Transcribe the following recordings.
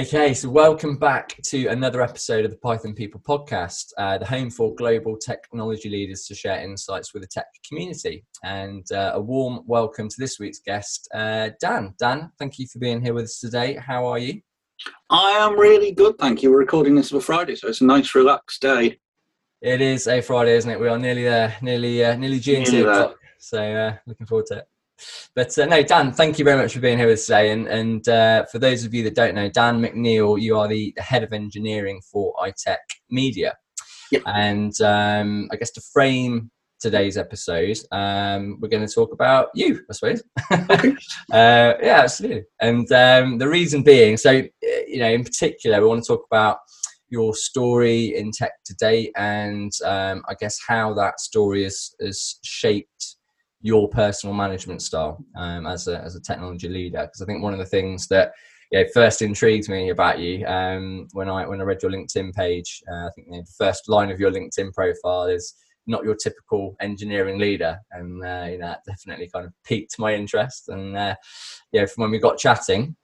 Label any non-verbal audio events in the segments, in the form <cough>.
Okay, so welcome back to another episode of the Python People podcast, uh, the home for global technology leaders to share insights with the tech community. And uh, a warm welcome to this week's guest, uh, Dan. Dan, thank you for being here with us today. How are you? I am really good, thank you. We're recording this on a Friday, so it's a nice, relaxed day. It is a Friday, isn't it? We are nearly there, nearly, uh, nearly GMT o'clock. So uh, looking forward to it. But uh, no, Dan, thank you very much for being here with us today. And, and uh, for those of you that don't know, Dan McNeil, you are the head of engineering for iTech Media. Yep. And um, I guess to frame today's episode, um, we're going to talk about you, I suppose. <laughs> Uh, yeah, absolutely. And um, the reason being, so, you know, in particular, we want to talk about your story in tech today and um, I guess how that story has, has shaped your personal management style um, as a as a technology leader? Because I think one of the things that yeah, first intrigued me about you um, when I when I read your LinkedIn page. Uh, I think the first line of your LinkedIn profile is not your typical engineering leader, and uh, you know that definitely kind of piqued my interest. And uh, yeah, from when we got chatting,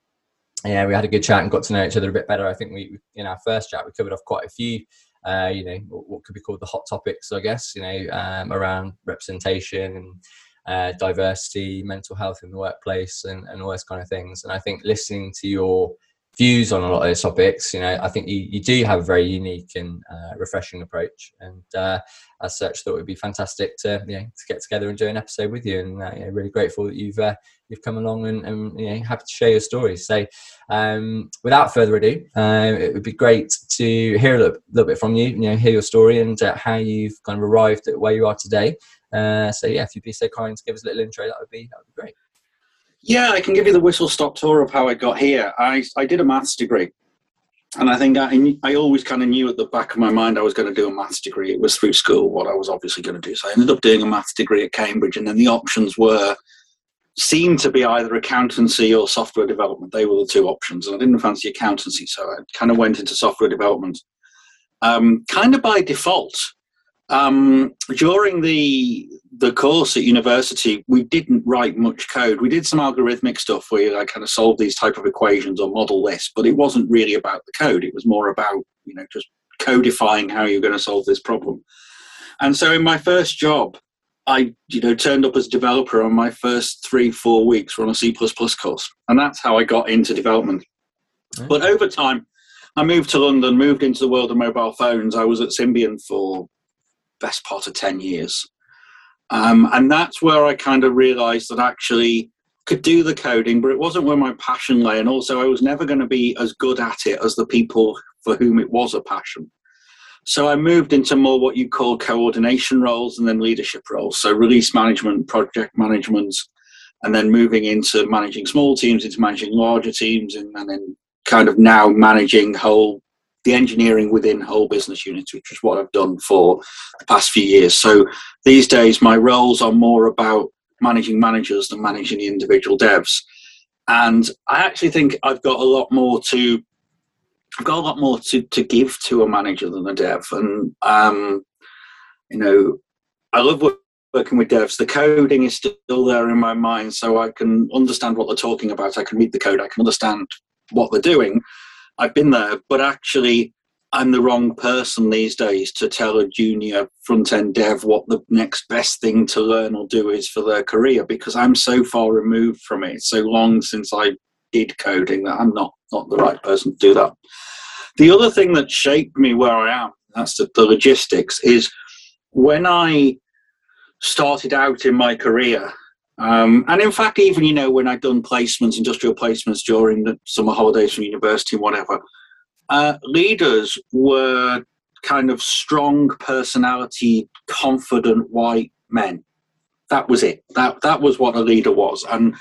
yeah, we had a good chat and got to know each other a bit better. I think we in our first chat we covered off quite a few. Uh, you know what could be called the hot topics, I guess. You know um, around representation and uh, diversity, mental health in the workplace, and, and all those kind of things. And I think listening to your views on a lot of those topics, you know, I think you, you do have a very unique and uh, refreshing approach. And uh, as such, thought it would be fantastic to you know to get together and do an episode with you. And uh, you really grateful that you've uh, you've come along and, and you know happy to share your story. So, um, without further ado, uh, it would be great to hear a little, little, bit from you. You know, hear your story and uh, how you've kind of arrived at where you are today. Uh, so yeah, if you'd be so kind to give us a little intro, that would be that would be great. Yeah, I can give you the whistle stop tour of how I got here. I I did a maths degree, and I think I I always kind of knew at the back of my mind I was going to do a maths degree. It was through school what I was obviously going to do. So I ended up doing a maths degree at Cambridge, and then the options were seemed to be either accountancy or software development. They were the two options, and I didn't fancy accountancy, so I kind of went into software development, um, kind of by default. Um, during the the course at university, we didn't write much code. We did some algorithmic stuff where I kind of solve these type of equations or model this, but it wasn't really about the code. It was more about you know just codifying how you're going to solve this problem. And so, in my first job, I you know turned up as a developer on my first three four weeks were on a C course, and that's how I got into development. But over time, I moved to London, moved into the world of mobile phones. I was at Symbian for best part of 10 years. Um, and that's where I kind of realized that actually could do the coding, but it wasn't where my passion lay. And also, I was never going to be as good at it as the people for whom it was a passion. So I moved into more what you call coordination roles and then leadership roles. So release management, project management, and then moving into managing small teams, into managing larger teams, and, and then kind of now managing whole the engineering within whole business units, which is what I've done for the past few years. So these days, my roles are more about managing managers than managing the individual devs. And I actually think I've got a lot more to I've got a lot more to, to give to a manager than a dev. And um, you know, I love working with devs. The coding is still there in my mind, so I can understand what they're talking about. I can read the code. I can understand what they're doing. I've been there, but actually, I'm the wrong person these days to tell a junior front end dev what the next best thing to learn or do is for their career because I'm so far removed from it. So long since I did coding that I'm not not the right person to do that. The other thing that shaped me where I am, that's the, the logistics, is when I started out in my career, um, and in fact, even you know when I'd done placements, industrial placements during the summer holidays from university and whatever, uh, leaders were kind of strong personality, confident white men. That was it. That that was what a leader was, and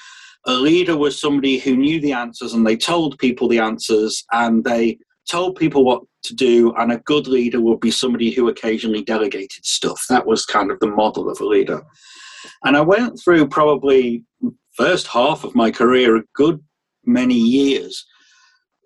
a leader was somebody who knew the answers and they told people the answers and they told people what to do. And a good leader would be somebody who occasionally delegated stuff. That was kind of the model of a leader. And I went through probably first half of my career a good many years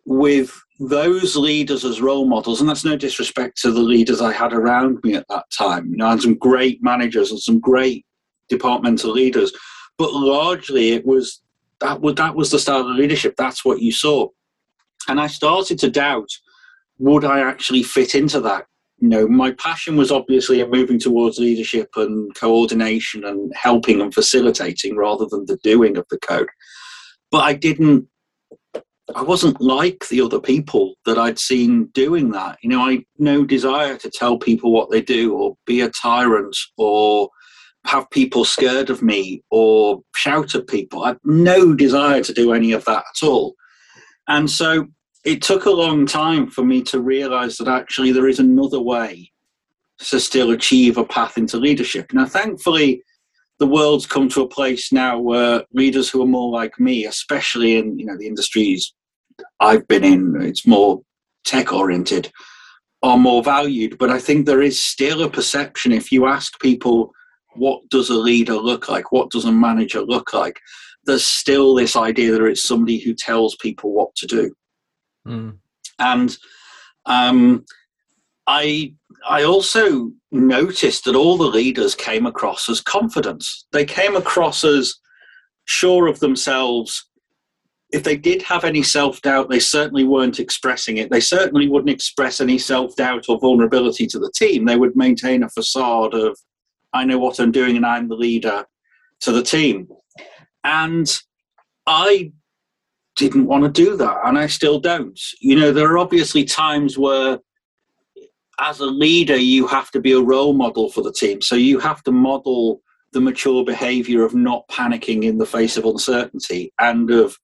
with those leaders as role models, and that's no disrespect to the leaders I had around me at that time. You know, I had some great managers and some great departmental leaders, but largely it was that was that was the style of leadership. That's what you saw, And I started to doubt would I actually fit into that? You know, my passion was obviously in moving towards leadership and coordination and helping and facilitating rather than the doing of the code. But I didn't I wasn't like the other people that I'd seen doing that. You know, I no desire to tell people what they do or be a tyrant or have people scared of me or shout at people. I had no desire to do any of that at all. And so it took a long time for me to realize that actually there is another way to still achieve a path into leadership. Now, thankfully, the world's come to a place now where leaders who are more like me, especially in you know the industries I've been in, it's more tech oriented, are more valued. But I think there is still a perception if you ask people, what does a leader look like? What does a manager look like? There's still this idea that it's somebody who tells people what to do. Mm. And um, I I also noticed that all the leaders came across as confident. They came across as sure of themselves if they did have any self doubt, they certainly weren't expressing it. They certainly wouldn't express any self doubt or vulnerability to the team. They would maintain a facade of, I know what I'm doing and I'm the leader to the team. And I didn't want to do that, and I still don't. You know, there are obviously times where, as a leader, you have to be a role model for the team. So you have to model the mature behavior of not panicking in the face of uncertainty and of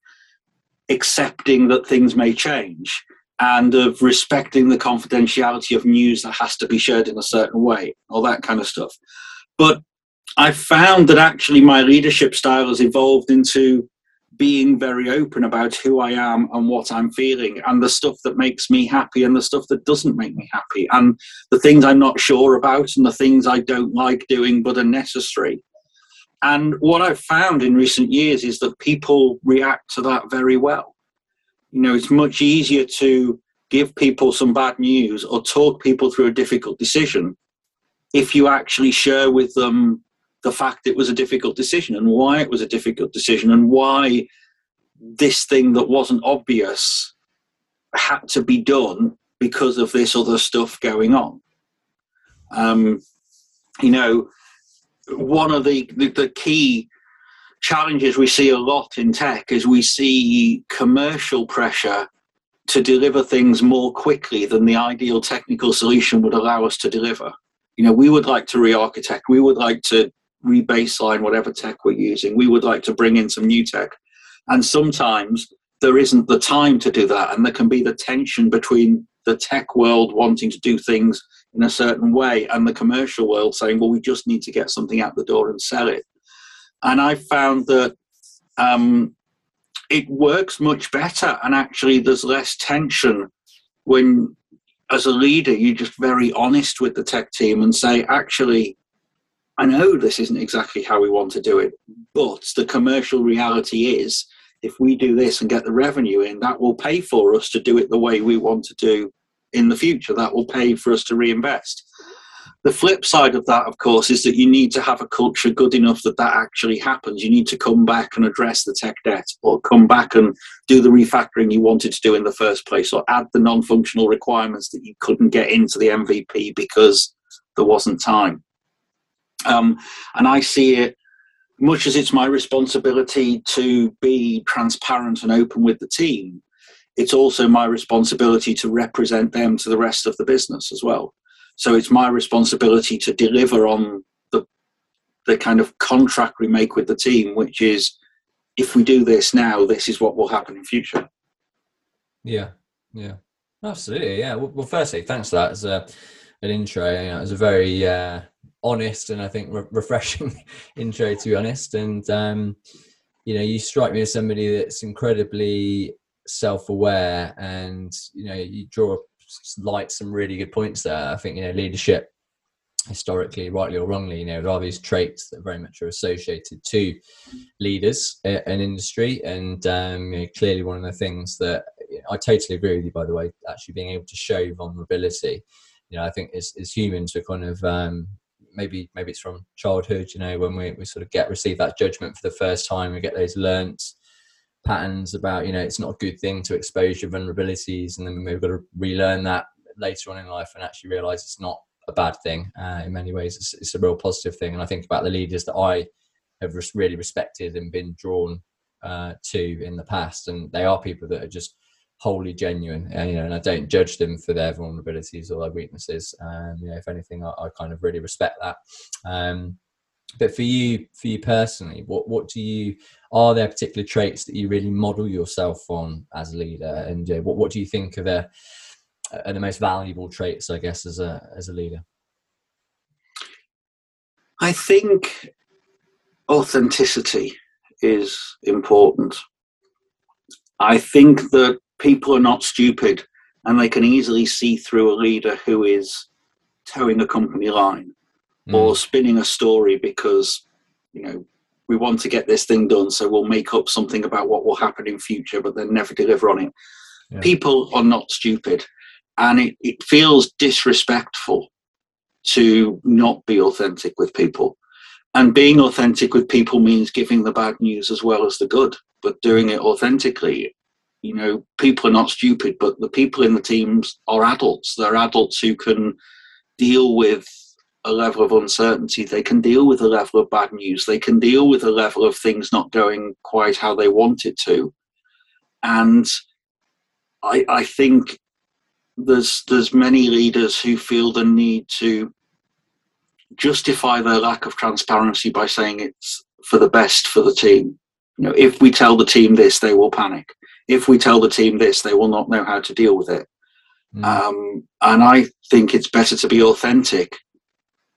accepting that things may change and of respecting the confidentiality of news that has to be shared in a certain way, all that kind of stuff. But I found that actually my leadership style has evolved into being very open about who I am and what I'm feeling, and the stuff that makes me happy and the stuff that doesn't make me happy, and the things I'm not sure about and the things I don't like doing but are necessary. And what I've found in recent years is that people react to that very well. You know, it's much easier to give people some bad news or talk people through a difficult decision if you actually share with them the fact it was a difficult decision and why it was a difficult decision and why this thing that wasn't obvious had to be done because of this other stuff going on. Um, you know, one of the, the, the key challenges we see a lot in tech is we see commercial pressure to deliver things more quickly than the ideal technical solution would allow us to deliver. You know, we would like to re-architect, we would like to re-baseline whatever tech we're using, we would like to bring in some new tech. And sometimes there isn't the time to do that, and there can be the tension between the tech world wanting to do things in a certain way and the commercial world saying, well, we just need to get something out the door and sell it. And I found that um, it works much better, and actually, there's less tension when, as a leader, you're just very honest with the tech team and say, actually, I know this isn't exactly how we want to do it, but the commercial reality is if we do this and get the revenue in, that will pay for us to do it the way we want to do in the future. That will pay for us to reinvest. The flip side of that, of course, is that you need to have a culture good enough that that actually happens. You need to come back and address the tech debt, or come back and do the refactoring you wanted to do in the first place, or add the non functional requirements that you couldn't get into the MVP because there wasn't time. Um, and I see it much as it's my responsibility to be transparent and open with the team, it's also my responsibility to represent them to the rest of the business as well. So it's my responsibility to deliver on the the kind of contract we make with the team, which is if we do this now, this is what will happen in future. Yeah, yeah, absolutely. Yeah. Well, firstly, thanks for that as a, an intro. You know, it was a very uh, honest and I think re- refreshing <laughs> intro, to be honest. And um, you know, you strike me as somebody that's incredibly self-aware, and you know, you draw light some really good points there. I think you know leadership historically, rightly or wrongly, you know, there are these traits that very much are associated to leaders in industry. And um, you know, clearly, one of the things that I totally agree with you, by the way, actually being able to show vulnerability, you know, I think as humans, we're kind of um, maybe maybe it's from childhood, you know, when we, we sort of get receive that judgment for the first time, we get those learnt patterns about you know it's not a good thing to expose your vulnerabilities and then we've got to relearn that later on in life and actually realize it's not a bad thing. Uh, in many ways it's, it's, a real positive thing. And i think about the leaders that i have really respected and been drawn uh, to in the past and they are people that are just wholly genuine and you know and i don't judge them for their vulnerabilities or their weaknesses um you know if anything i, I kind of really respect that. Um but for you for you personally what what do you are there particular traits that you really model yourself on as a leader? And uh, what, what do you think are the are the most valuable traits i guess as a as a leader? I think authenticity is important. I think that people are not stupid and they can easily see through a leader who is toeing a company line mm. or spinning a story because you know we want to get this thing done so we'll make up something about what will happen in future but then never deliver on it yeah. people are not stupid and it, it feels disrespectful to not be authentic with people and being authentic with people means giving the bad news as well as the good but doing it authentically you know people are not stupid but the people in the teams are adults they're adults who can deal with a level of uncertainty. They can deal with a level of bad news. They can deal with a level of things not going quite how they want it to. And I, I think there's there's many leaders who feel the need to justify their lack of transparency by saying it's for the best for the team. You know, if we tell the team this, they will panic. If we tell the team this, they will not know how to deal with it. Mm. Um, and I think it's better to be authentic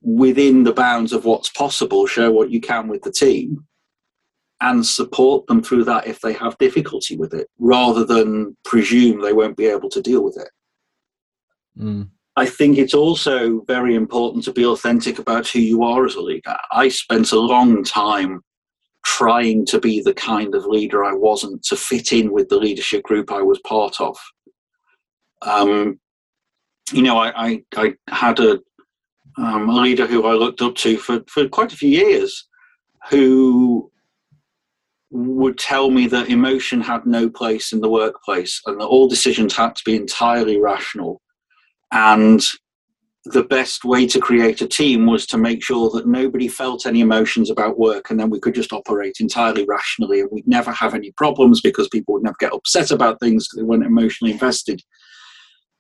within the bounds of what's possible, show what you can with the team and support them through that if they have difficulty with it, rather than presume they won't be able to deal with it. Mm. I think it's also very important to be authentic about who you are as a leader. I spent a long time trying to be the kind of leader I wasn't to fit in with the leadership group I was part of. Um, you know, I, I, I had a um, a leader who I looked up to for, for quite a few years, who would tell me that emotion had no place in the workplace and that all decisions had to be entirely rational. And the best way to create a team was to make sure that nobody felt any emotions about work and then we could just operate entirely rationally and we'd never have any problems because people would never get upset about things because they weren't emotionally invested.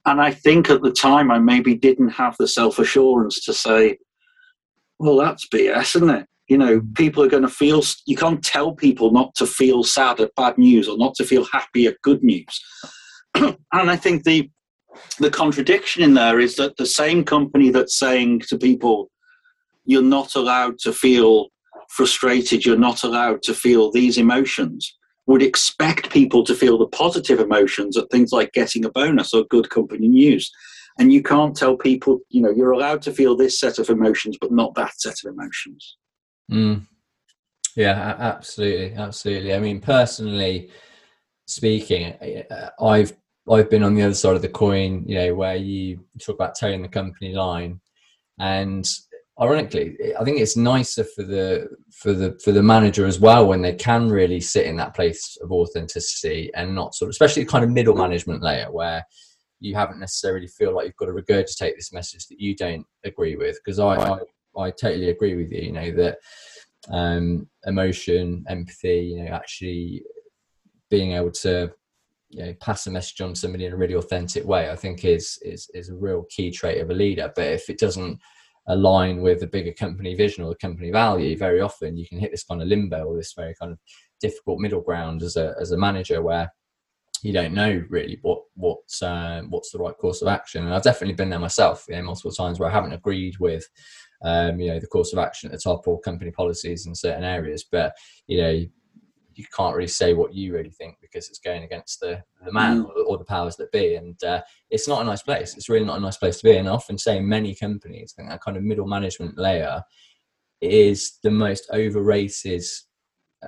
And I think at the time I maybe didn't have the self assurance to say, well, that's BS, isn't it? You know, people are going to feel, you can't tell people not to feel sad at bad news or not to feel happy at good news. <clears throat> and I think the, the contradiction in there is that the same company that's saying to people, you're not allowed to feel frustrated, you're not allowed to feel these emotions, would expect people to feel the positive emotions at things like getting a bonus or good company news. And you can't tell people, you know, you're allowed to feel this set of emotions, but not that set of emotions. Mm. Yeah, absolutely, absolutely. I mean, personally speaking, I've I've been on the other side of the coin, you know, where you talk about toeing the company line, and ironically, I think it's nicer for the for the for the manager as well when they can really sit in that place of authenticity and not sort of, especially the kind of middle management layer where you haven't necessarily feel like you've got to regurgitate this message that you don't agree with. Because I, I, I totally agree with you. You know that um, emotion, empathy, you know, actually being able to you know pass a message on to somebody in a really authentic way, I think is is is a real key trait of a leader. But if it doesn't align with the bigger company vision or the company value, very often you can hit this kind of limbo or this very kind of difficult middle ground as a as a manager where you don't know really what what's uh, what's the right course of action. And I've definitely been there myself, you know, multiple times where I haven't agreed with um, you know the course of action at the top or company policies in certain areas, but you know you can't really say what you really think because it's going against the the man mm. or, or, the powers that be, and uh, it's not a nice place. It's really not a nice place to be. And I often say many companies, I think that kind of middle management layer is the most overrated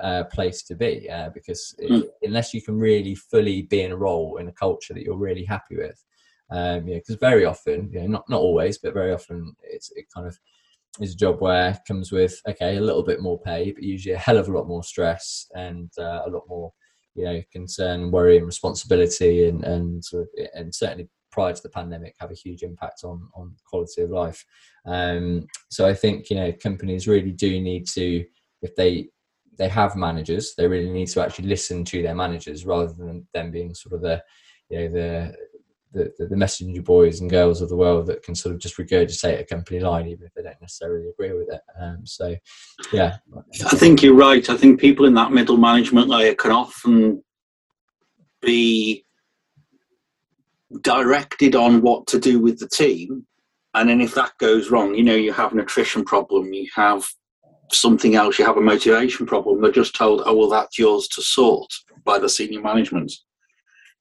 uh, place to be uh, because mm. it, unless you can really fully be in a role in a culture that you're really happy with, um, yeah, because very often, you know, not not always, but very often, it's it kind of is a job where comes with okay a little bit more pay but usually a hell of a lot more stress and uh, a lot more you know concern, worry, and responsibility, and and sort of, and certainly prior to the pandemic have a huge impact on on quality of life. Um, so I think you know companies really do need to if they they have managers, they really need to actually listen to their managers rather than them being sort of the you know the the, the, messenger boys and girls of the world that can sort of just regurgitate a company line even if they don't necessarily agree with it. Um, so, yeah. I think you're right. I think people in that middle management layer can often be directed on what to do with the team. And then if that goes wrong, you know, you have an attrition problem, you have something else, you have a motivation problem. They're just told, oh, well, that's yours to sort by the senior management.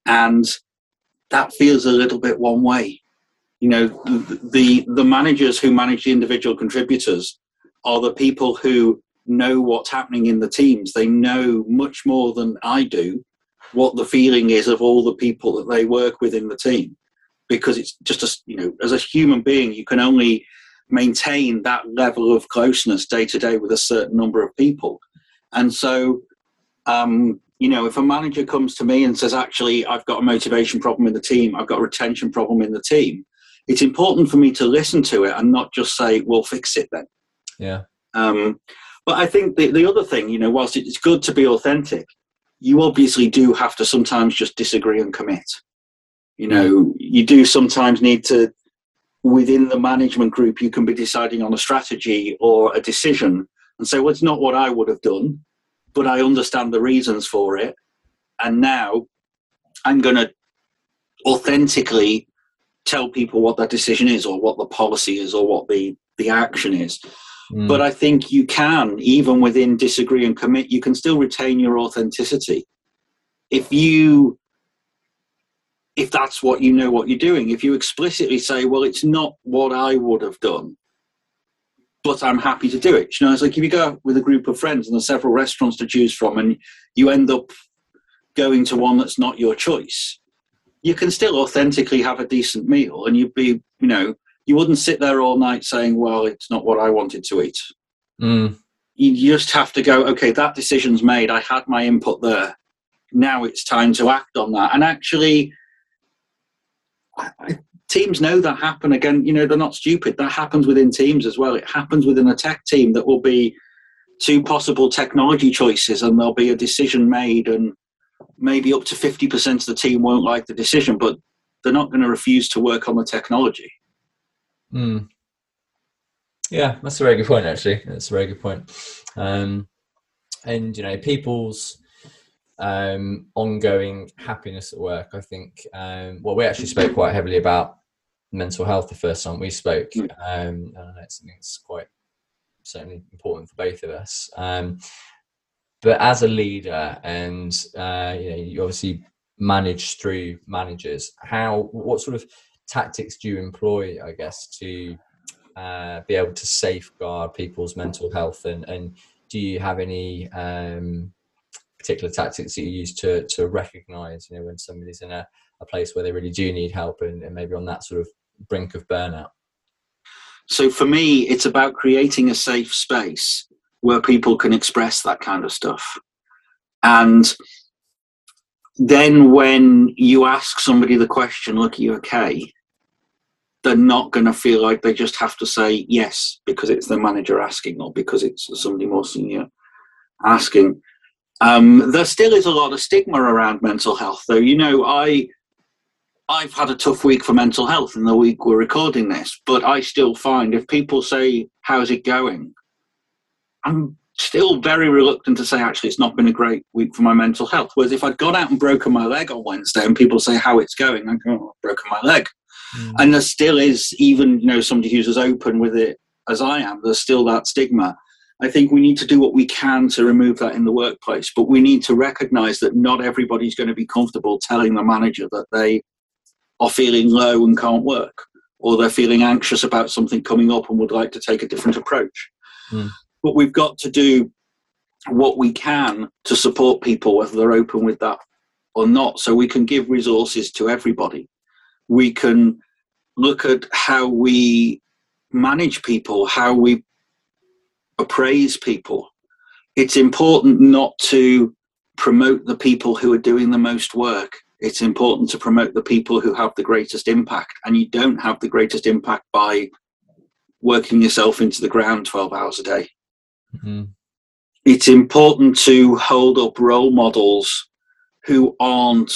And that feels a little bit one way. You know, the, the managers who manage the individual contributors are the people who know what's happening in the teams. They know much more than I do what the feeling is of all the people that they work with in the team because it's just a you know as a human being you can only maintain that level of closeness day to day with a certain number of people and so um, you know if a manager comes to me and says actually i've got a motivation problem in the team. I've got a retention problem in the team it's important for me to listen to it and not just say we'll fix it then. Yeah. Um, but i think the, the other thing you know whilst it's good to be authentic you obviously do have to sometimes just disagree and commit. You know, you do sometimes need to, within the management group, you can be deciding on a strategy or a decision and say, well, it's not what I would have done, but I understand the reasons for it. And now I'm going to authentically tell people what that decision is or what the policy is or what the, the action is. Mm. But I think you can, even within disagree and commit, you can still retain your authenticity. If you if that's what you know what you're doing, if you explicitly say, well, it's not what I would have done, but I'm happy to do it. You know, it's like if you go with a group of friends and there's several restaurants to choose from and you end up going to one that's not your choice, you can still authentically have a decent meal and you'd be, you know, you wouldn't sit there all night saying, "Well, it's not what I wanted to eat." Mm. You just have to go, "Okay, that decision's made. I had my input there. Now it's time to act on that." And actually, I, teams know that happen. Again, you know, they're not stupid. That happens within teams as well. It happens within a tech team that will be two possible technology choices, and there'll be a decision made, and maybe up to fifty percent of the team won't like the decision, but they're not going to refuse to work on the technology. Mm. Yeah, that's a very good point. Actually, that's a very good point. Um, and you know, people's um, ongoing happiness at work. I think. Um, well, we actually spoke quite heavily about mental health the first time we spoke. Hmm. Um, and it's something that's quite certainly important for both of us. Um, but as a leader, and uh, you know, you obviously manage through managers. How? What sort of tactics do you employ, I guess, to uh, be able to safeguard people's mental health? And, and do you have any um, particular tactics that you use to, to recognize, you know, when somebody's in a, a place where they really do need help and, and maybe on that sort of brink of burnout? So for me, it's about creating a safe space where people can express that kind of stuff. And then when you ask somebody the question, look, are you okay? they're not going to feel like they just have to say yes because it's the manager asking or because it's somebody more senior asking. Um, there still is a lot of stigma around mental health, though. You know, I I've had a tough week for mental health in the week we're recording this, but I still find if people say, "How's it going?" I'm still very reluctant to say actually it's not been a great week for my mental health. Whereas if I'd gone out and broken my leg on Wednesday and people say how it's going, I go, oh, I've broken my leg. Mm. And there still is, even you know, somebody who's as open with it as I am, there's still that stigma. I think we need to do what we can to remove that in the workplace, but we need to recognize that not everybody's going to be comfortable telling the manager that they are feeling low and can't work, or they're feeling anxious about something coming up and would like to take a different approach. Mm. But we've got to do what we can to support people, whether they're open with that or not, so we can give resources to everybody we can look at how we manage people, how we appraise people. It's important not to promote the people who are doing the most work. It's important to promote the people who have the greatest impact. And you don't have the greatest impact by working yourself into the ground 12 hours a day. Mm-hmm. It's important to hold up role models who aren't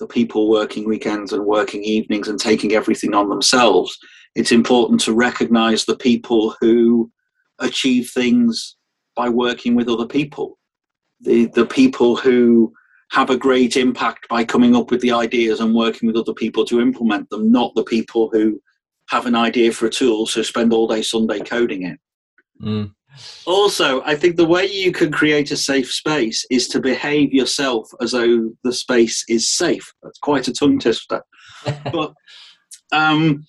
the people working weekends and working evenings and taking everything on themselves. It's important to recognize the people who achieve things by working with other people. The, the people who have a great impact by coming up with the ideas and working with other people to implement them, not the people who have an idea for a tool, so spend all day Sunday coding it. Mm. Also, I think the way you can create a safe space is to behave yourself as though the space is safe. That's quite a tongue twister. <laughs> but um,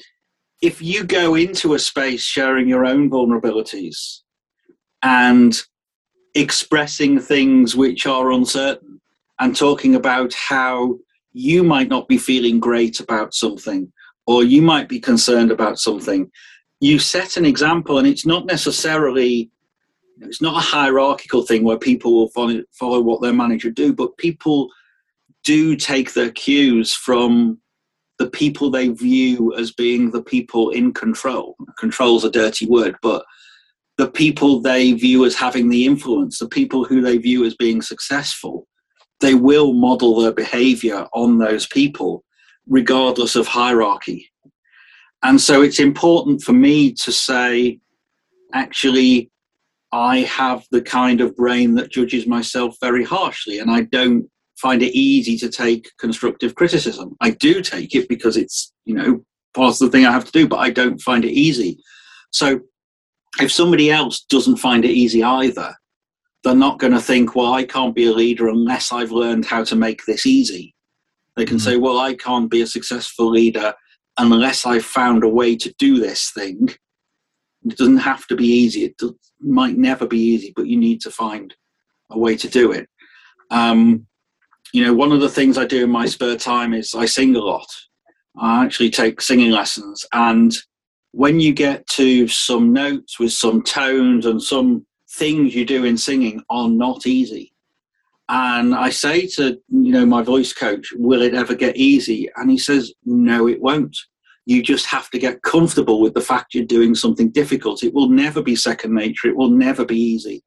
if you go into a space sharing your own vulnerabilities and expressing things which are uncertain and talking about how you might not be feeling great about something or you might be concerned about something you set an example and it's not necessarily it's not a hierarchical thing where people will follow, follow what their manager do, but people do take their cues from the people they view as being the people in control. Control's a dirty word, but the people they view as having the influence, the people who they view as being successful, they will model their behavior on those people, regardless of hierarchy. And so it's important for me to say, actually, I have the kind of brain that judges myself very harshly, and I don't find it easy to take constructive criticism. I do take it because it's, you know, part of the thing I have to do, but I don't find it easy. So if somebody else doesn't find it easy either, they're not going to think, well, I can't be a leader unless I've learned how to make this easy. They can mm-hmm. say, well, I can't be a successful leader unless I've found a way to do this thing. It doesn't have to be easy. It might never be easy, but you need to find a way to do it. Um, you know, one of the things I do in my spare time is I sing a lot. I actually take singing lessons, and when you get to some notes with some tones and some things you do in singing are not easy. And I say to you know my voice coach, "Will it ever get easy?" And he says, "No, it won't." you just have to get comfortable with the fact you're doing something difficult. It will never be second nature. It will never be easy.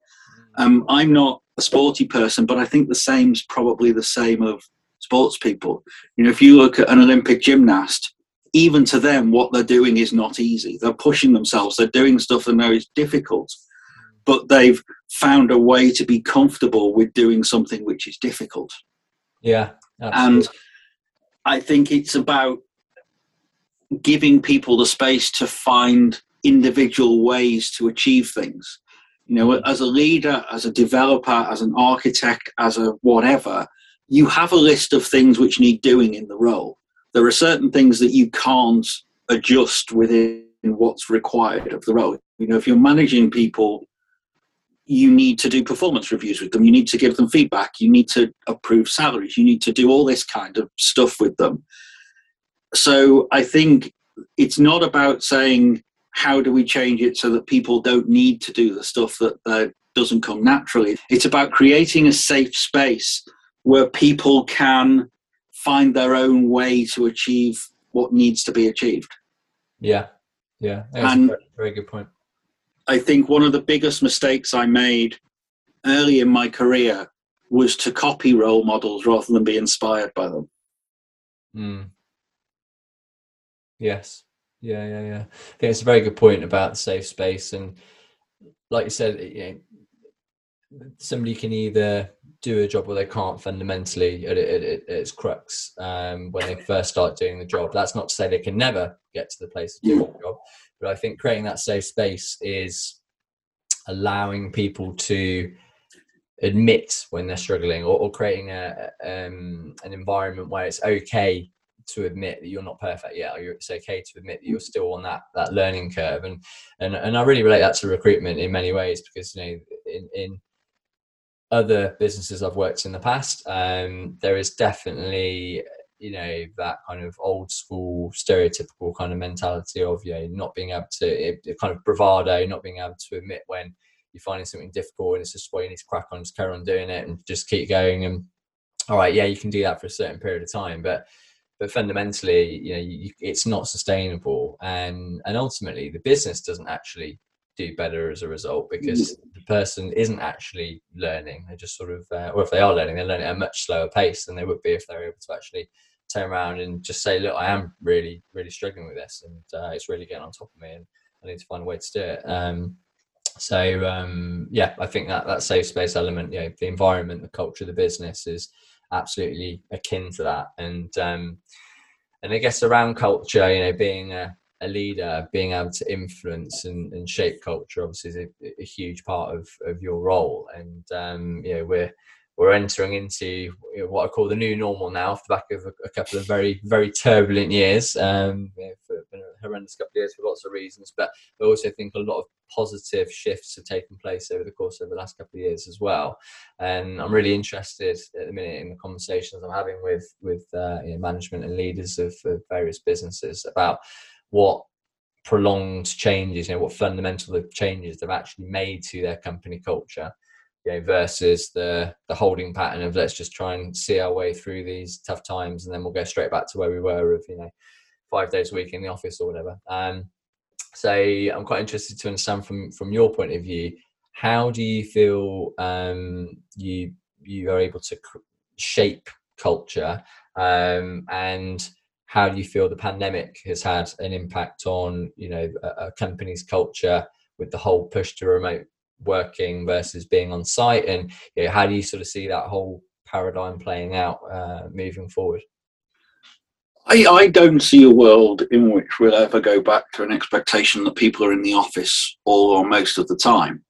Um, I'm not a sporty person, but I think the same's probably the same of sports people. You know, if you look at an Olympic gymnast, even to them, what they're doing is not easy. They're pushing themselves. They're doing stuff they know is difficult, but they've found a way to be comfortable with doing something which is difficult. Yeah, absolutely. and I think it's about giving people the space to find individual ways to achieve things. You know, mm-hmm. as a leader, as a developer, as an architect, as a whatever, you have a list of things which need doing in the role. There are certain things that you can't adjust within what's required of the role. You know, if you're managing people, you need to do performance reviews with them, you need to give them feedback, you need to approve salaries, you need to do all this kind of stuff with them so I think it's not about saying how do we change it so that people don't need to do the stuff that, that doesn't come naturally. It's about creating a safe space where people can find their own way to achieve what needs to be achieved. Yeah, yeah, that's and a very good point. I think one of the biggest mistakes I made early in my career was to copy role models rather than be inspired by them. Mm. Yes. Yeah, yeah, yeah. I think it's a very good point about the safe space, and like you said, you know, somebody can either do a job where they can't fundamentally at, at, at its crux um, when they first start doing the job. That's not to say they can never get to the place of doing the job, but I think creating that safe space is allowing people to admit when they're struggling or, or creating a, um, an environment where it's okay to admit that you're not perfect yet, or it's okay to admit that you're still on that that learning curve. And and and I really relate that to recruitment in many ways because you know in in other businesses I've worked in the past, um, there is definitely you know that kind of old school stereotypical kind of mentality of you know not being able to it, kind of bravado, not being able to admit when you're finding something difficult and it's just why you need to crack on, just carry on doing it and just keep going. And all right, yeah, you can do that for a certain period of time, but but fundamentally, you know, you, it's not sustainable, and and ultimately, the business doesn't actually do better as a result because mm. the person isn't actually learning. They're just sort of, uh, or if they are learning, they're learning at a much slower pace than they would be if they were able to actually turn around and just say, "Look, I am really, really struggling with this, and uh, it's really getting on top of me, and I need to find a way to do it." Um, so um, yeah, I think that that safe space element, you know, the environment, the culture, the business is absolutely akin to that, and um, and I guess around culture, you know, being a, a leader, being able to influence and, and shape culture, obviously, is a, a, huge part of of your role, and um, you know, we're we're entering into what I call the new normal now, off the back of a, couple of very, very turbulent years. Um, been a horrendous couple of years for lots of reasons, but I also think a lot of positive shifts have taken place over the course of the last couple of years as well. And I'm really interested at the minute in the conversations I'm having with with uh, you know, management and leaders of, of various businesses about what prolonged changes, you know, what fundamental changes they've actually made to their company culture you know, versus the the holding pattern of let's just try and see our way through these tough times and then we'll go straight back to where we were of you know five days a week in the office or whatever. Um, so I'm quite interested to understand from from your point of view, how do you feel um, you you are able to shape culture um, and how do you feel the pandemic has had an impact on you know a, a company's culture with the whole push to remote working versus being on site and you know, how do you sort of see that whole paradigm playing out uh, moving forward I, I don't see a world in which we'll ever go back to an expectation that people are in the office all or most of the time.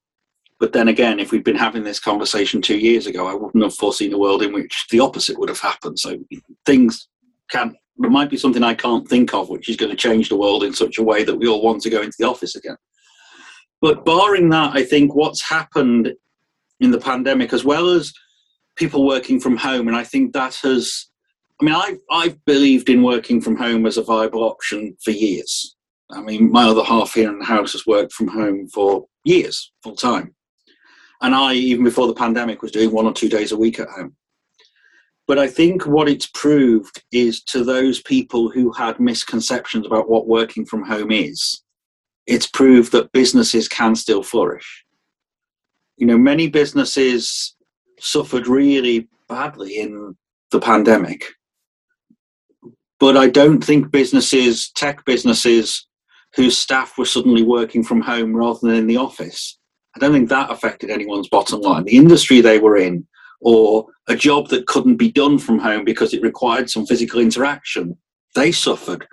But then again, if we'd been having this conversation two years ago, I wouldn't have foreseen a world in which the opposite would have happened. So things can there might be something I can't think of which is going to change the world in such a way that we all want to go into the office again. But barring that, I think what's happened in the pandemic, as well as people working from home, and I think that has, I mean, I've, I've believed in working from home as a viable option for years. I mean, my other half here in the house has worked from home for years, full time. And I, even before the pandemic, was doing one or two days a week at home. But I think what it's proved is to those people who had misconceptions about what working from home is, it's proved that businesses can still flourish. You know, many businesses suffered really badly in the pandemic. But I don't think businesses, tech businesses, whose staff were suddenly working from home rather than in the office, I don't think that affected anyone's bottom line. The industry they were in, or a job that couldn't be done from home because it required some physical interaction, they suffered.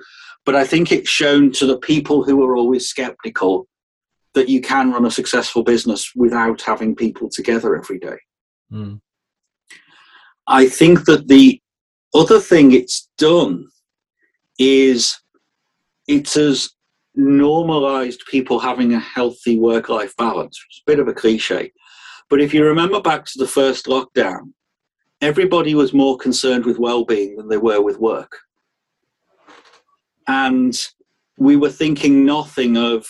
But I think it's shown to the people who are always skeptical that you can run a successful business without having people together every day. Mm. I think that the other thing it's done is it has normalized people having a healthy work life balance. It's a bit of a cliche. But if you remember back to the first lockdown, everybody was more concerned with well being than they were with work and we were thinking nothing of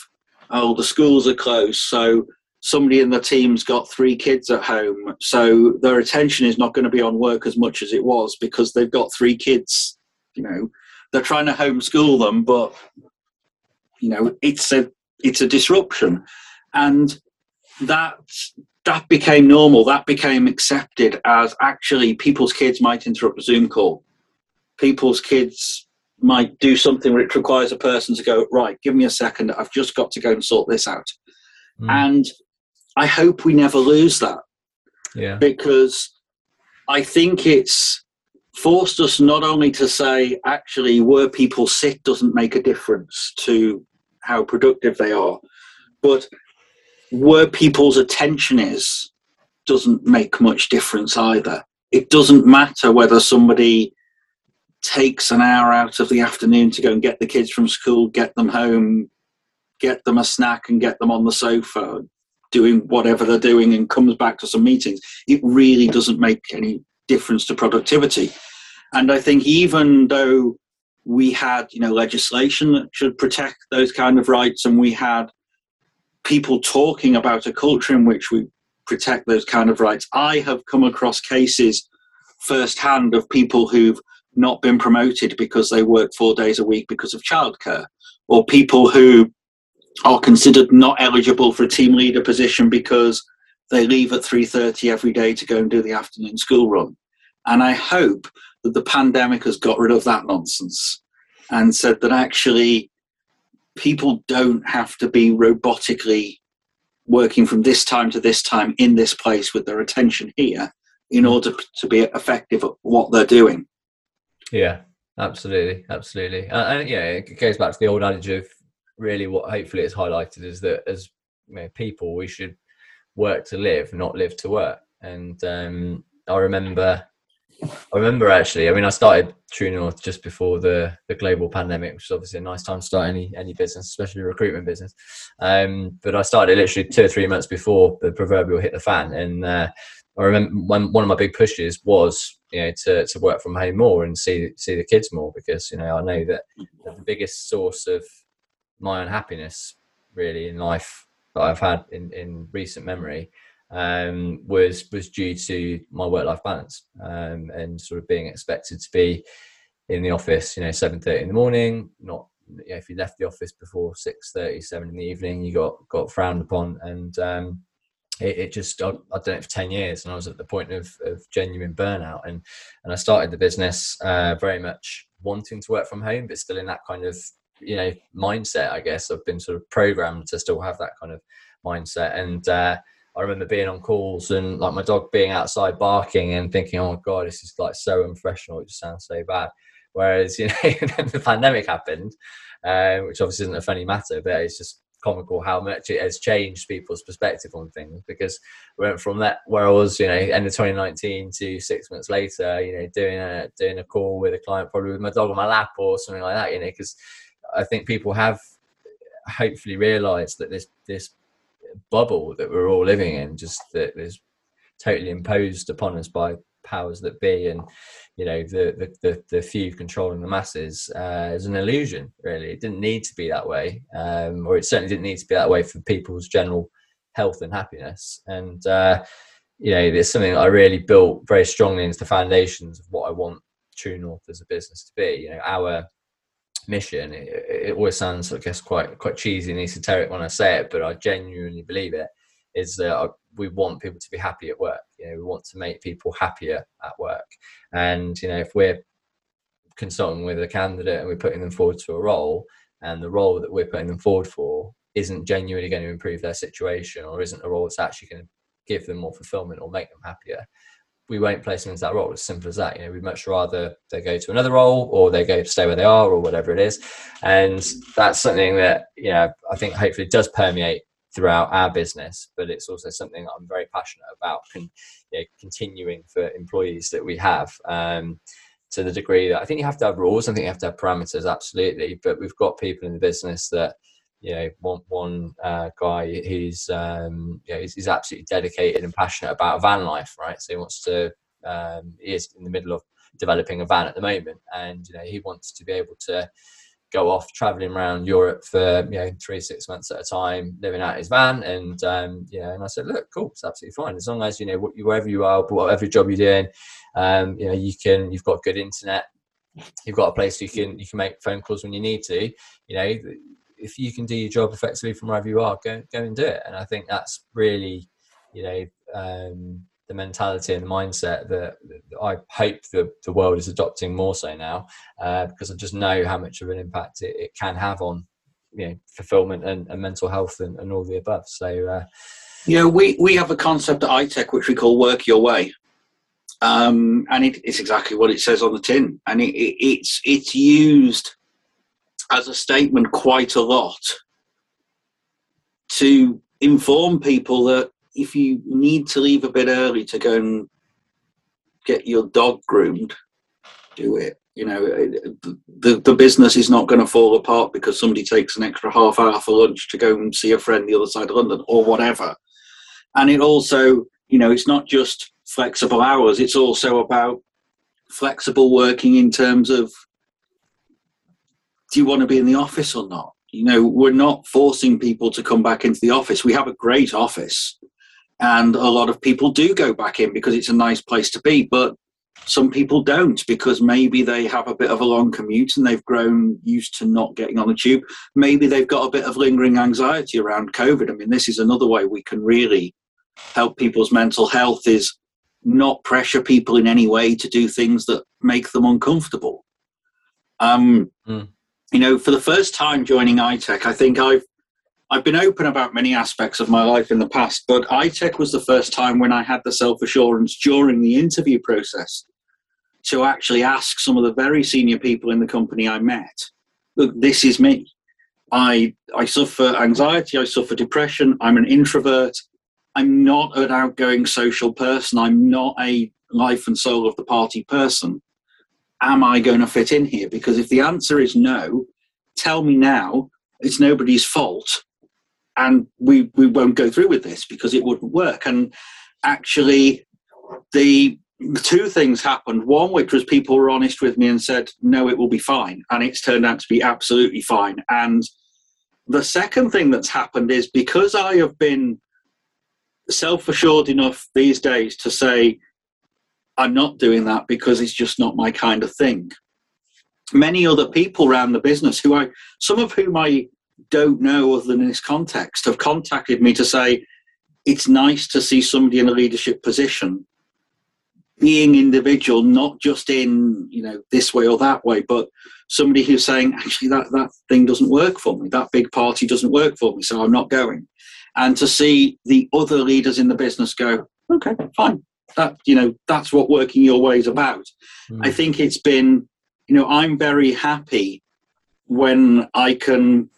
oh the schools are closed so somebody in the team's got three kids at home so their attention is not going to be on work as much as it was because they've got three kids you know. They're trying to homeschool them but you know it's a it's a disruption. And that that became normal that became accepted as actually people's kids might interrupt a zoom call. People's kids might do something which requires a person to go right give me a second i've just got to go and sort this out. Mm. and i hope we never lose that. Yeah. Because i think it's forced us not only to say actually where people sit doesn't make a difference to how productive they are but where people's attention is doesn't make much difference either. It doesn't matter whether somebody takes an hour out of the afternoon to go and get the kids from school, get them home, get them a snack, and get them on the sofa doing whatever they're doing and comes back to some meetings, it really doesn't make any difference to productivity. And I think even though we had, you know, legislation that should protect those kind of rights, and we had people talking about a culture in which we protect those kind of rights. I have come across cases firsthand of people who've not been promoted because they work four days a week because of childcare, or people who are considered not eligible for a team leader position because they leave at 3.30 every day to go and do the afternoon school run. And i hope that the pandemic has got rid of that nonsense and said that actually people don't have to be robotically working from this time to this time in this place with their attention here in order to be effective at what they're doing yeah absolutely absolutely and, and yeah it goes back to the old adage of really what hopefully it's highlighted is that as you know, people we should work to live, not live to work. And um, I remember, I remember actually. I mean, I started True North just before the the global pandemic, which is obviously a nice time to start any any business, especially a recruitment business. Um, but I started literally two or three months before the proverbial hit the fan, and uh, I remember one one of my big pushes was you know to, to work from home more and see see the kids more because you know I know that the biggest source of my unhappiness really in life that I've had in, in recent memory um, was was due to my work life balance um, and sort of being expected to be in the office, you know, seven thirty in the morning. Not you know, if you left the office before six thirty, seven in the evening, you got got frowned upon, and um, it, it, just I'd done it for ten years, and I was at the point of, of genuine burnout, and and I started the business uh, very much wanting to work from home, but still in that kind of you know mindset i guess. I've been sort of programmed to still have that kind of mindset. And uh, i remember being on calls and like my dog being outside barking and thinking oh my god this is like so unprofessional. It just sounds so bad. Whereas <laughs> you know the pandemic happened uh, which obviously isn't a funny matter but it's just comical how much it has changed people's perspective on things because we went from that where I was, you know, end of 2019 to six months later, you know, doing a doing a call with a client, probably with my dog on my lap or something like that, you know, because I think people have hopefully realised that this this bubble that we're all living in just that is totally imposed upon us by powers that be and you know the the, the, the few controlling the masses uh, is an illusion really it didn't need to be that way um, or it certainly didn't need to be that way for people's general health and happiness and uh, you know it's something i really built very strongly into the foundations of what i want true north as a business to be you know our mission. It, it, always sounds, I guess, quite quite cheesy and esoteric when I say it, but I genuinely believe it. Is that uh, we want people to be happy at work. You know, we want to make people happier at work. And you know, if we're consulting with a candidate and we're putting them forward to a role, and the role that we're putting them forward for isn't genuinely going to improve their situation, or isn't a role that's actually going to give them more fulfillment or make them happier, we won't place them into that role. As simple as that. You know, we'd much rather they go to another role or they go to stay where they are or whatever it is. And that's something that, you know, I think hopefully does permeate throughout our business, but it's also something I'm very passionate about con- you know, continuing for employees that we have. Um, to the degree that I think you have to have rules, I think you have to have parameters, absolutely. But we've got people in the business that you know one one uh, guy who's um, you know he's, he's, absolutely dedicated and passionate about van life, right? So he wants to um, he is in the middle of developing a van at the moment, and you know he wants to be able to go off traveling around Europe for you know three six months at a time, living out his van, and um, and I said, look, cool, it's absolutely fine. As long as you know wherever you are, whatever job you're doing, um, you know, you can you've got good internet, you've got a place you can you can make phone calls when you need to, you know, if you can do your job effectively from wherever you are, go go and do it. And I think that's really, you know, um, the mentality and the mindset that, I hope the, the world is adopting more so now, uh, because I just know how much of an impact it, it can have on, you know, fulfillment and, and mental health and, and, all the above. So, uh, yeah, we, we have a concept at iTech which we call work your way. Um, and it, it's exactly what it says on the tin. And it, it, it's, it's used as a statement quite a lot to inform people that if you need to leave a bit early to go and get your dog groomed, do it. You know, the, the business is not going to fall apart because somebody takes an extra half hour for lunch to go and see a friend the other side of London or whatever. And it also, you know, it's not just flexible hours, it's also about flexible working in terms of do you want to be in the office or not? You know, we're not forcing people to come back into the office. We have a great office, and a lot of people do go back in because it's a nice place to be. But some people don't because maybe they have a bit of a long commute and they've grown used to not getting on the tube. Maybe they've got a bit of lingering anxiety around COVID. I mean, this is another way we can really help people's mental health is not pressure people in any way to do things that make them uncomfortable. Um, mm. You know, for the first time joining iTech, I think I've I've been open about many aspects of my life in the past, but iTech was the first time when I had the self assurance during the interview process to actually ask some of the very senior people in the company I met, look, this is me. I, I suffer anxiety, I suffer depression, I'm an introvert, I'm not an outgoing social person, I'm not a life and soul of the party person. Am I going to fit in here? Because if the answer is no, tell me now, it's nobody's fault, and we, we won't go through with this because it wouldn't work. And actually, the two things happened. One, which was people were honest with me and said, no, it will be fine. And it's turned out to be absolutely fine. And the second thing that's happened is because I have been self assured enough these days to say, I'm not doing that because it's just not my kind of thing. Many other people around the business who I, some of whom I don't know other than in this context, have contacted me to say, it's nice to see somebody in a leadership position being individual, not just in you know this way or that way, but somebody who's saying actually that that thing doesn't work for me, that big party doesn't work for me, so I'm not going. And to see the other leaders in the business go, okay, fine, that you know that's what working your way is about. Mm. I think it's been, you know, I'm very happy when I can.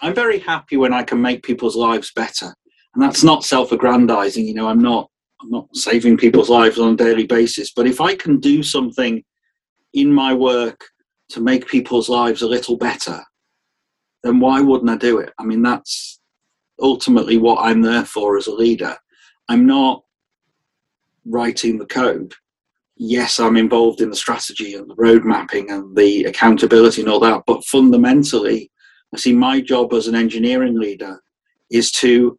I'm very happy when I can make people's lives better, and that's not self-aggrandizing. You know, I'm not I'm not saving people's lives on a daily basis, but if I can do something in my work to make people's lives a little better, then why wouldn't I do it? I mean, that's ultimately what I'm there for as a leader. I'm not writing the code. Yes, I'm involved in the strategy and the road mapping and the accountability and all that, but fundamentally, I see my job as an engineering leader is to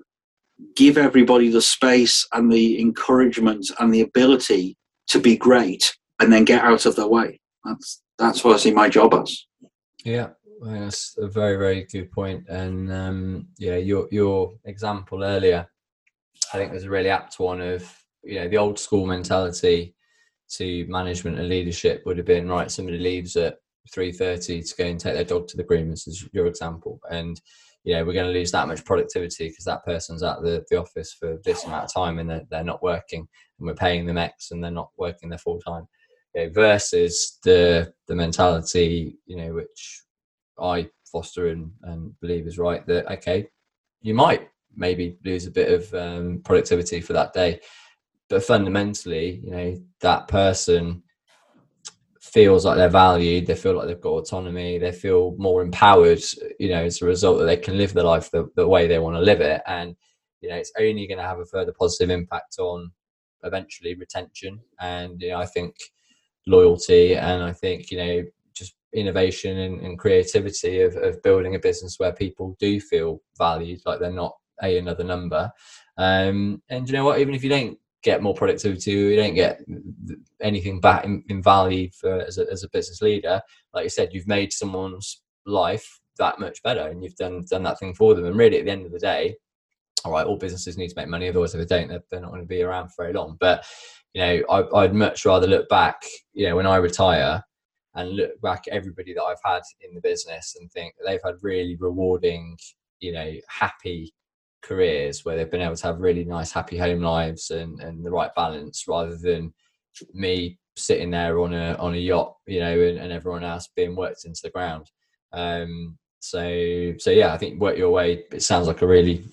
give everybody the space and the encouragement and the ability to be great and then get out of their way. That's that's what I see my job as. Yeah, that's a very very good point. And um, yeah, your your example earlier, I think was a really apt one of you know the old school mentality to management and leadership would have been right. Somebody leaves at three thirty to go and take their dog to the groomers, as your example, and you know we're going to lose that much productivity because that person's at the, the office for this amount of time and they're, they're not working and we're paying them x and they're not working their full time. Versus the the mentality you know which i foster and, and believe is right that okay you might maybe lose a bit of um, productivity for that day. But fundamentally you know that person feels like they're valued, they feel like they've got autonomy, they feel more empowered, you know, as a result that they can live their life the, the way they want to live it. And, you know, it's only going to have a further positive impact on eventually retention and, you know, I think loyalty and I think, you know, just innovation and, and creativity of, of building a business where people do feel valued, like they're not a another number. Um, and you know what, even if you don't get more productivity, you don't get anything back in, in value for as a, as a business leader. Like you said, you've made someone's life that much better, and you've done done that thing for them. And really, at the end of the day, all right, all businesses need to make money. Otherwise, if they don't, they're, they're not going to be around for very long. But you know, I, I'd much rather look back. You know, when I retire and look back at everybody that I've had in the business and think they've had really rewarding, you know, happy careers where they've been able to have really nice, happy home lives and, and the right balance rather than me sitting there on a on a yacht, you know, and, and everyone else being worked into the ground. Um, so so yeah, I think work your way. It sounds like a really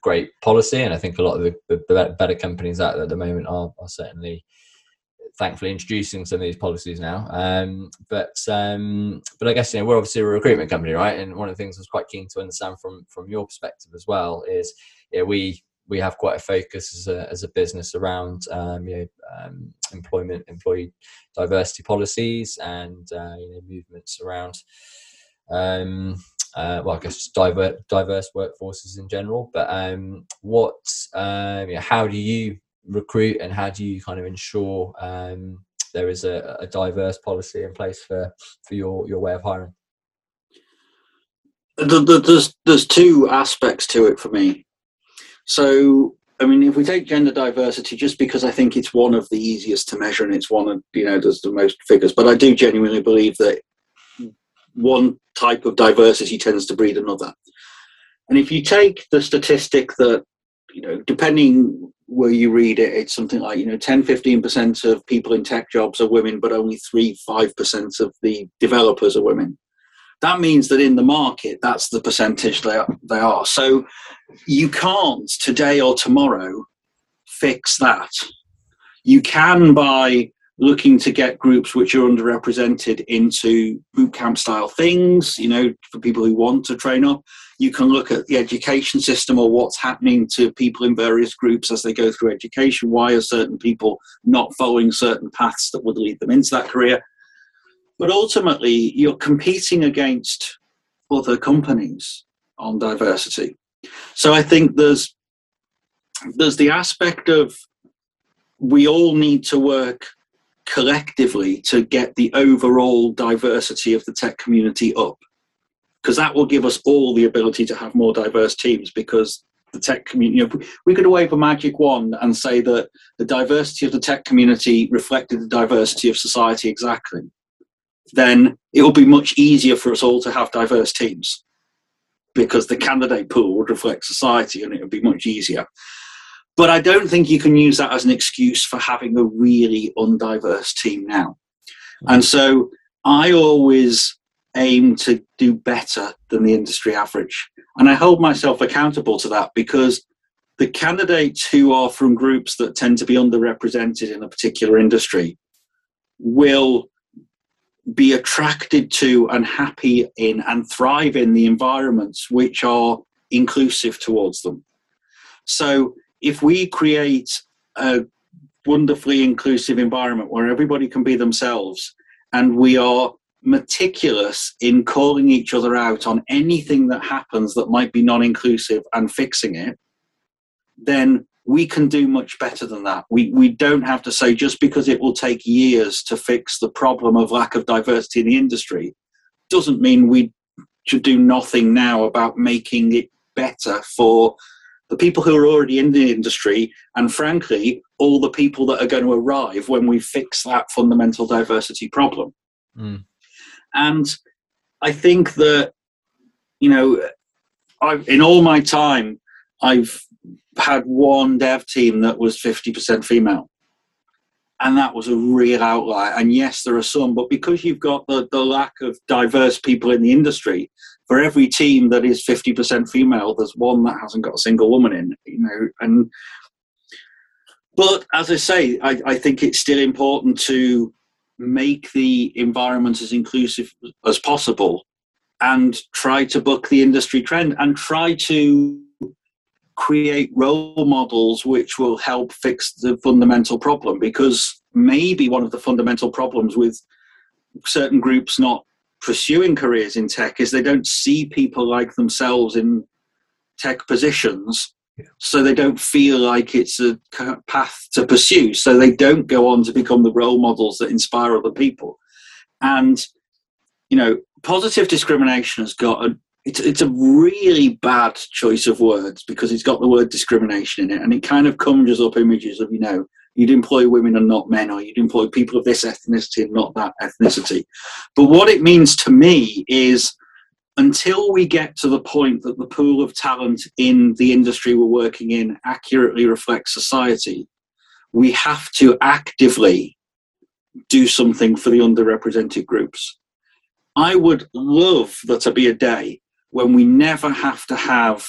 great policy, and I think a lot of the, the, better companies out there at the moment are, are certainly thankfully introducing some of these policies now. Um, but um, but I guess you know we're obviously a recruitment company, right? And one of the things I was quite keen to understand from from your perspective as well is yeah, we we have quite a focus as a, as a business around um, you know, um, employment, employee diversity policies, and uh, you know, movements around um, uh, well, I guess just diverse, diverse workforces in general. But um, what, um, yeah, how do you recruit and how do you kind of ensure um, there is a, a, diverse policy in place for, for your, your way of hiring? There's, there's two aspects to it for me. So, I mean, if we take gender diversity, just because I think it's one of the easiest to measure and it's one of, you know, there's the most figures, but I do genuinely believe that one type of diversity tends to breed another. And if you take the statistic that, you know, depending where you read it, it's something like, you know, 10, 15% of people in tech jobs are women, but only 3, 5% of the developers are women. That means that in the market, that's the percentage they are. They are. So you can't today or tomorrow fix that. You can by looking to get groups which are underrepresented into bootcamp style things, you know, for people who want to train up. You can look at the education system or what's happening to people in various groups as they go through education. Why are certain people not following certain paths that would lead them into that career? But ultimately, you're competing against other companies on diversity. So I think there's there's the aspect of we all need to work collectively to get the overall diversity of the tech community up because that will give us all the ability to have more diverse teams because the tech community you know, we could wave a magic wand and say that the diversity of the tech community reflected the diversity of society exactly then it would be much easier for us all to have diverse teams because the candidate pool would reflect society and it would be much easier but I don't think you can use that as an excuse for having a really undiverse team now. And so I always aim to do better than the industry average. And I hold myself accountable to that because the candidates who are from groups that tend to be underrepresented in a particular industry will be attracted to and happy in and thrive in the environments which are inclusive towards them. So if we create a wonderfully inclusive environment where everybody can be themselves and we are meticulous in calling each other out on anything that happens that might be non inclusive and fixing it, then we can do much better than that. We, we don't have to say just because it will take years to fix the problem of lack of diversity in the industry doesn't mean we should do nothing now about making it better for the people who are already in the industry, and frankly, all the people that are going to arrive when we fix that fundamental diversity problem. Mm. And I think that, you know, I've, in all my time, I've had one dev team that was 50% female. And that was a real outlier. And yes, there are some, but because you've got the, the lack of diverse people in the industry, for every team that is 50% female, there's one that hasn't got a single woman in, you know, and but as I say, I, I think it's still important to make the environment as inclusive as possible and try to book the industry trend and try to create role models which will help fix the fundamental problem. Because maybe one of the fundamental problems with certain groups not pursuing careers in tech is they don't see people like themselves in tech positions so they don't feel like it's a path to pursue. So they don't go on to become the role models that inspire other people. And you know positive discrimination has got a it's, it's a really bad choice of words because it's got the word discrimination in it. And it kind of conjures up images of you know you'd employ women and not men, or you'd employ people of this ethnicity and not that ethnicity. But what it means to me is until we get to the point that the pool of talent in the industry we're working in accurately reflects society, we have to actively do something for the underrepresented groups. I would love there to be a day when we never have to have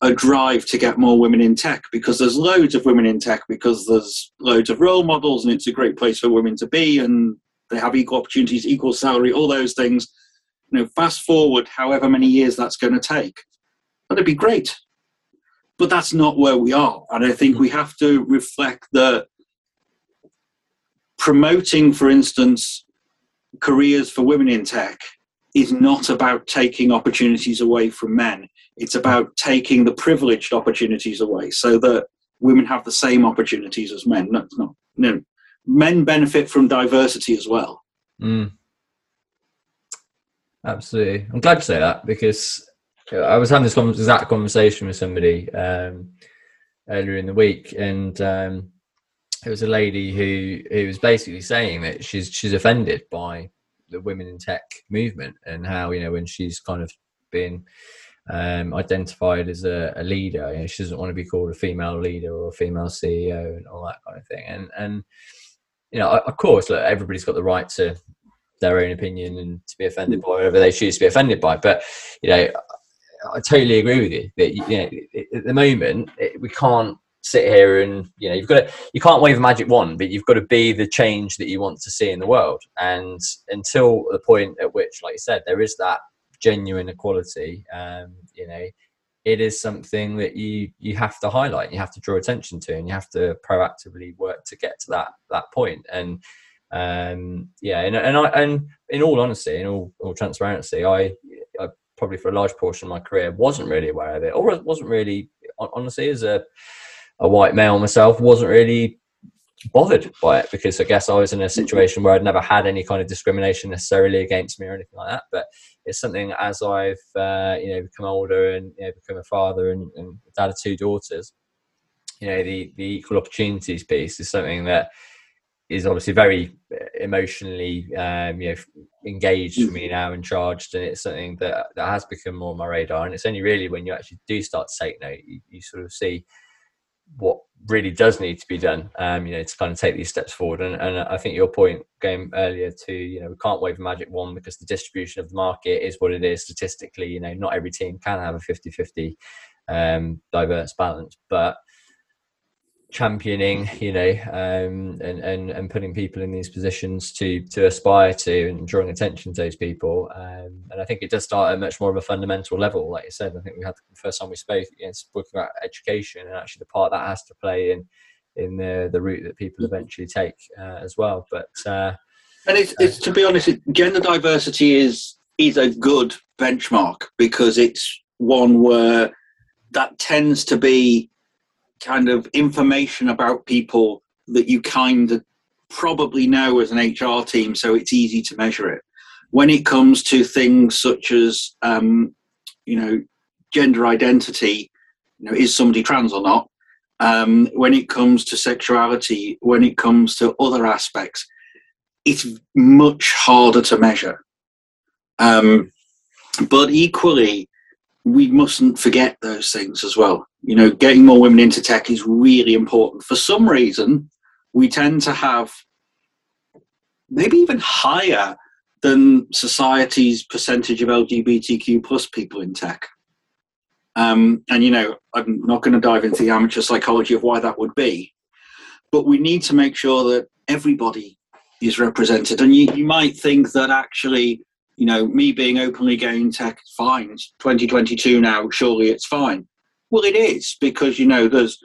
a drive to get more women in tech because there's loads of women in tech because there's loads of role models and it's a great place for women to be and they have equal opportunities, equal salary, all those things. You know, fast forward however many years that's going to take, that'd be great. But that's not where we are, and I think we have to reflect that promoting, for instance, careers for women in tech is not about taking opportunities away from men. It's about taking the privileged opportunities away so that women have the same opportunities as men. No, no, no. Men benefit from diversity as well. Mm. Absolutely. I'm glad to say that because I was having this exact conversation with somebody um, earlier in the week, and um, it was a lady who who was basically saying that she's she's offended by the women in tech movement and how you know when she's kind of been um, identified as a, a leader, you know, she doesn't want to be called a female leader or a female CEO and all that kind of thing. And and you know, of course, look, everybody's got the right to their own opinion and to be offended by whatever they choose to be offended by. But you know, I totally agree with you that you know at the moment it, we can't sit here and you know you've got to you can't wave a magic wand but you've got to be the change that you want to see in the world. And until the point at which like you said there is that genuine equality um you know it is something that you you have to highlight you have to draw attention to and you have to proactively work to get to that that point. And um yeah and, and i and in all honesty in all, all transparency I, I probably for a large portion of my career wasn't really aware of it or wasn't really honestly as a a white male myself, wasn't really bothered by it because I guess I was in a situation where I'd never had any kind of discrimination necessarily against me or anything like that. But it's something as I've uh, you know become older and you know, become a father and, and dad of two daughters, you know the the equal opportunities piece is something that is obviously very emotionally um, you know engaged for me now and charged and it's something that that has become more on my radar and it's only really when you actually do start to take note you, you sort of see what really does need to be done, um, you know, to kind of take these steps forward. And, and I think your point going earlier to, you know, we can't wave a magic wand because the distribution of the market is what it is statistically. You know, not every team can have a 50 50 um, diverse balance, but championing, you know, um, and, and, and putting people in these positions to to aspire to and drawing attention to those people. Um, and I think it does start at much more of a fundamental level, like you said. I think we had the first time we spoke, you know, spoke about education and actually the part that has to play in in the the route that people eventually take uh, as well. But uh, and it's, it's to be honest, gender diversity is is a good benchmark because it's one where that tends to be kind of information about people that you kind of probably know as an HR team, so it's easy to measure it. When it comes to things such as, um, you know, gender identity, you know, is somebody trans or not? Um, when it comes to sexuality, when it comes to other aspects, it's much harder to measure. Um, but equally, we mustn't forget those things as well. You know, getting more women into tech is really important. For some reason, we tend to have maybe even higher than society's percentage of LGBTQ plus people in tech. Um, and you know, I'm not going to dive into the amateur psychology of why that would be, but we need to make sure that everybody is represented. And you, you might think that actually you know, me being openly gay in tech is fine. It's 2022 now, surely it's fine. Well, it is because, you know, there's,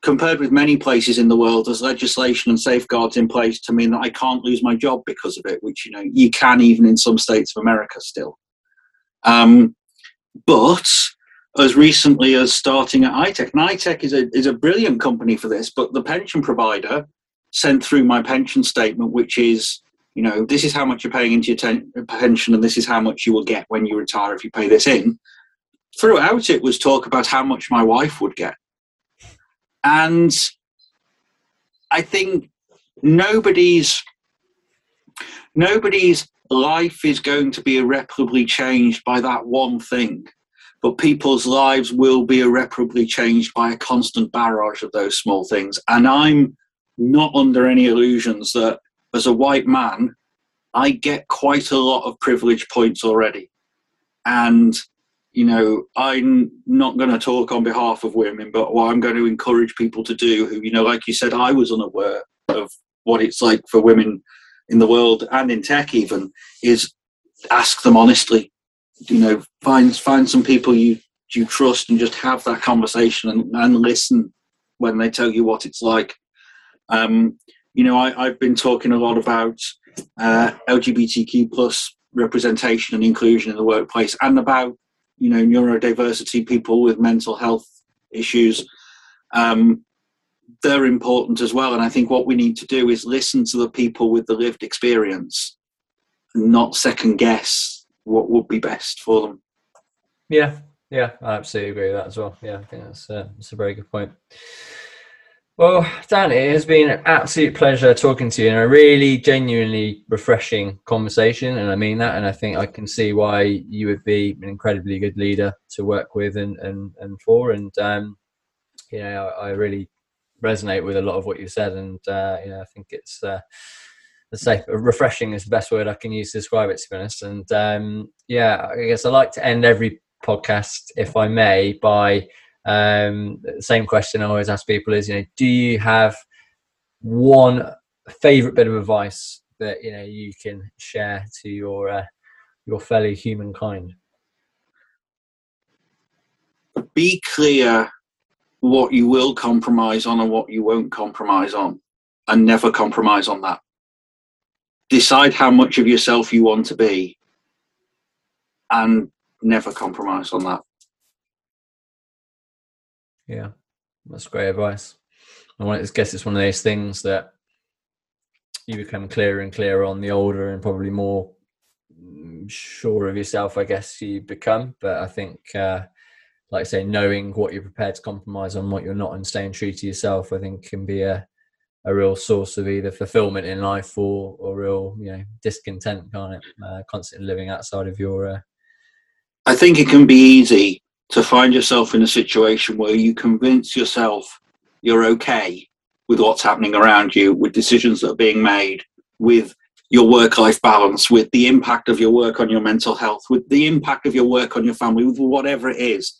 compared with many places in the world, there's legislation and safeguards in place to mean that I can't lose my job because of it, which, you know, you can even in some states of America still. Um, but as recently as starting at iTech, and iTech is a, is a brilliant company for this, but the pension provider sent through my pension statement, which is you know, this is how much you're paying into your ten- pension, and this is how much you will get when you retire if you pay this in. Throughout it was talk about how much my wife would get. And I think nobody's nobody's life is going to be irreparably changed by that one thing but people's lives will be irreparably changed by a constant barrage of those small things and i'm not under any illusions that as a white man, I get quite a lot of privilege points already. And, you know, I'm not going to talk on behalf of women, but what I'm going to encourage people to do who, you know, like you said, I was unaware of what it's like for women in the world and in tech even, is ask them honestly. You know, find find some people you you trust and just have that conversation and, and listen when they tell you what it's like. Um, you know, I, have been talking a lot about uh, LGBTQ plus representation and inclusion in the workplace and about you know neurodiversity people with mental health issues um, they're important as well. And i think what we need to do is listen to the people with the lived experience and not second guess what would be best for them. Yeah yeah i absolutely agree with that as well. Yeah i think that's, uh, that's a very good point well, Dan, it has been an absolute pleasure talking to you and a really genuinely refreshing conversation. And I mean that. And I think I can see why you would be an incredibly good leader to work with and, and, and for. And, um, you know, I, I really resonate with a lot of what you said. And, uh, you know, I think it's, uh, let's say refreshing is the best word I can use to describe it, to be honest. And, um, yeah, I guess I like to end every podcast, if I may, by, um, the same question I always ask people is, you know, do you have one favorite bit of advice that you know you can share to your uh, your fellow humankind? Be clear what you will compromise on and what you won't compromise on, and never compromise on that. Decide how much of yourself you want to be, and never compromise on that. Yeah, that's great advice. I guess it's one of those things that you become clearer and clearer on the older and probably more mm, sure of yourself, I guess you become. But I think, uh, like I say, knowing what you're prepared to compromise on, what you're not, and staying true to yourself, I think can be a a real source of either fulfillment in life or or real you know discontent, can't it? Uh, constantly living outside of your. Uh... I think it can be easy to find yourself in a situation where you convince yourself you're okay with what's happening around you, with decisions that are being made, with your work life balance, with the impact of your work on your mental health, with the impact of your work on your family, with whatever it is.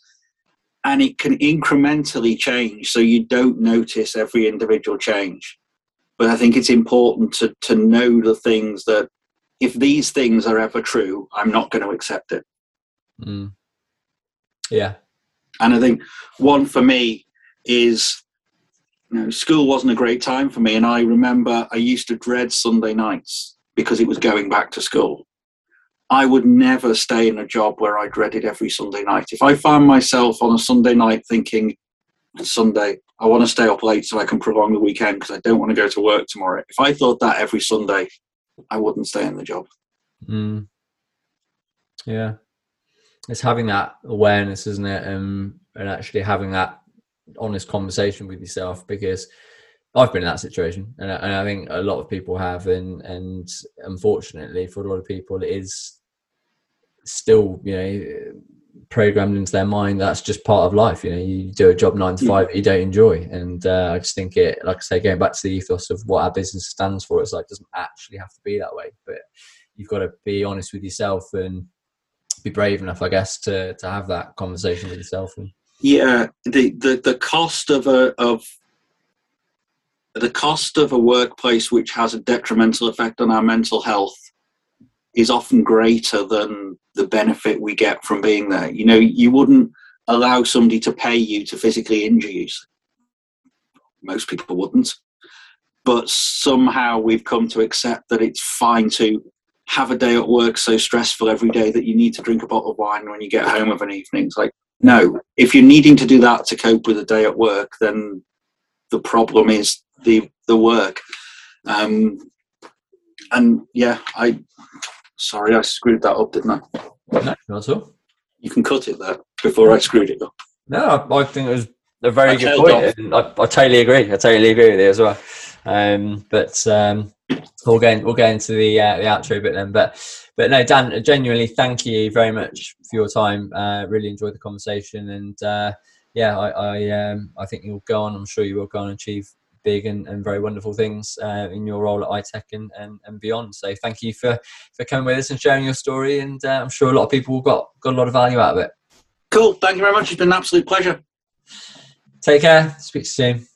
And it can incrementally change so you don't notice every individual change. But I think it's important to, to know the things that if these things are ever true, I'm not going to accept it. Mm. Yeah. And I think one for me is, you know, school wasn't a great time for me. And I remember I used to dread Sunday nights because it was going back to school. I would never stay in a job where I dreaded every Sunday night. If I found myself on a Sunday night thinking, Sunday, I want to stay up late so I can prolong the weekend because I don't want to go to work tomorrow. If I thought that every Sunday, I wouldn't stay in the job. Mm. Yeah it's having that awareness, isn't it? Um, and actually having that honest conversation with yourself because I've been in that situation, and I, and I think a lot of people have, and and unfortunately for a lot of people, it is still you know programmed into their mind that's just part of life. You know, you do a job nine to five that you don't enjoy, and uh, I just think it, like I say, going back to the ethos of what our business stands for, it's like it doesn't actually have to be that way, but you've got to be honest with yourself and be brave enough, I guess, to to have that conversation with yourself. And... Yeah, the, the the cost of a of the cost of a workplace which has a detrimental effect on our mental health is often greater than the benefit we get from being there. You know, you wouldn't allow somebody to pay you to physically injure you. Most people wouldn't. But somehow we've come to accept that it's fine to have a day at work so stressful every day that you need to drink a bottle of wine when you get home of an evening. It's like, no, if you're needing to do that to cope with a day at work, then the problem is the the work. Um, and yeah, I sorry I screwed that up, didn't I? No, not at all. You can cut it there before I screwed it up. No, I think it was a very I good point. I, I, totally agree. I totally agree with you as well. Um, but um, we'll go we'll go into the uh, the outro bit then. But but no, Dan, genuinely, thank you very much for your time. Uh, really enjoyed the conversation, and uh, yeah, I I, um, I think you'll go on. I'm sure you will go on and achieve big and, and very wonderful things uh, in your role at iTech and, and, and beyond. So thank you for for coming with us and sharing your story, and uh, I'm sure a lot of people got got a lot of value out of it. Cool. Thank you very much. It's been an absolute pleasure. Take care. Speak to you soon.